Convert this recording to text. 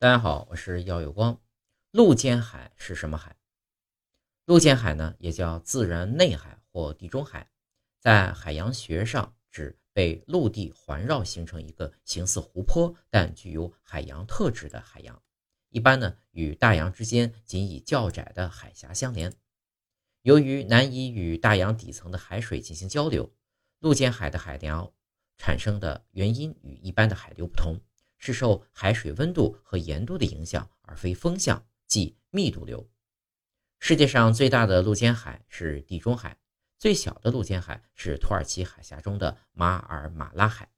大家好，我是耀有光。陆间海是什么海？陆间海呢，也叫自然内海或地中海，在海洋学上指被陆地环绕形成一个形似湖泊但具有海洋特质的海洋。一般呢，与大洋之间仅以较窄的海峡相连。由于难以与大洋底层的海水进行交流，陆间海的海流产生的原因与一般的海流不同。是受海水温度和盐度的影响，而非风向，即密度流。世界上最大的陆间海是地中海，最小的陆间海是土耳其海峡中的马尔马拉海。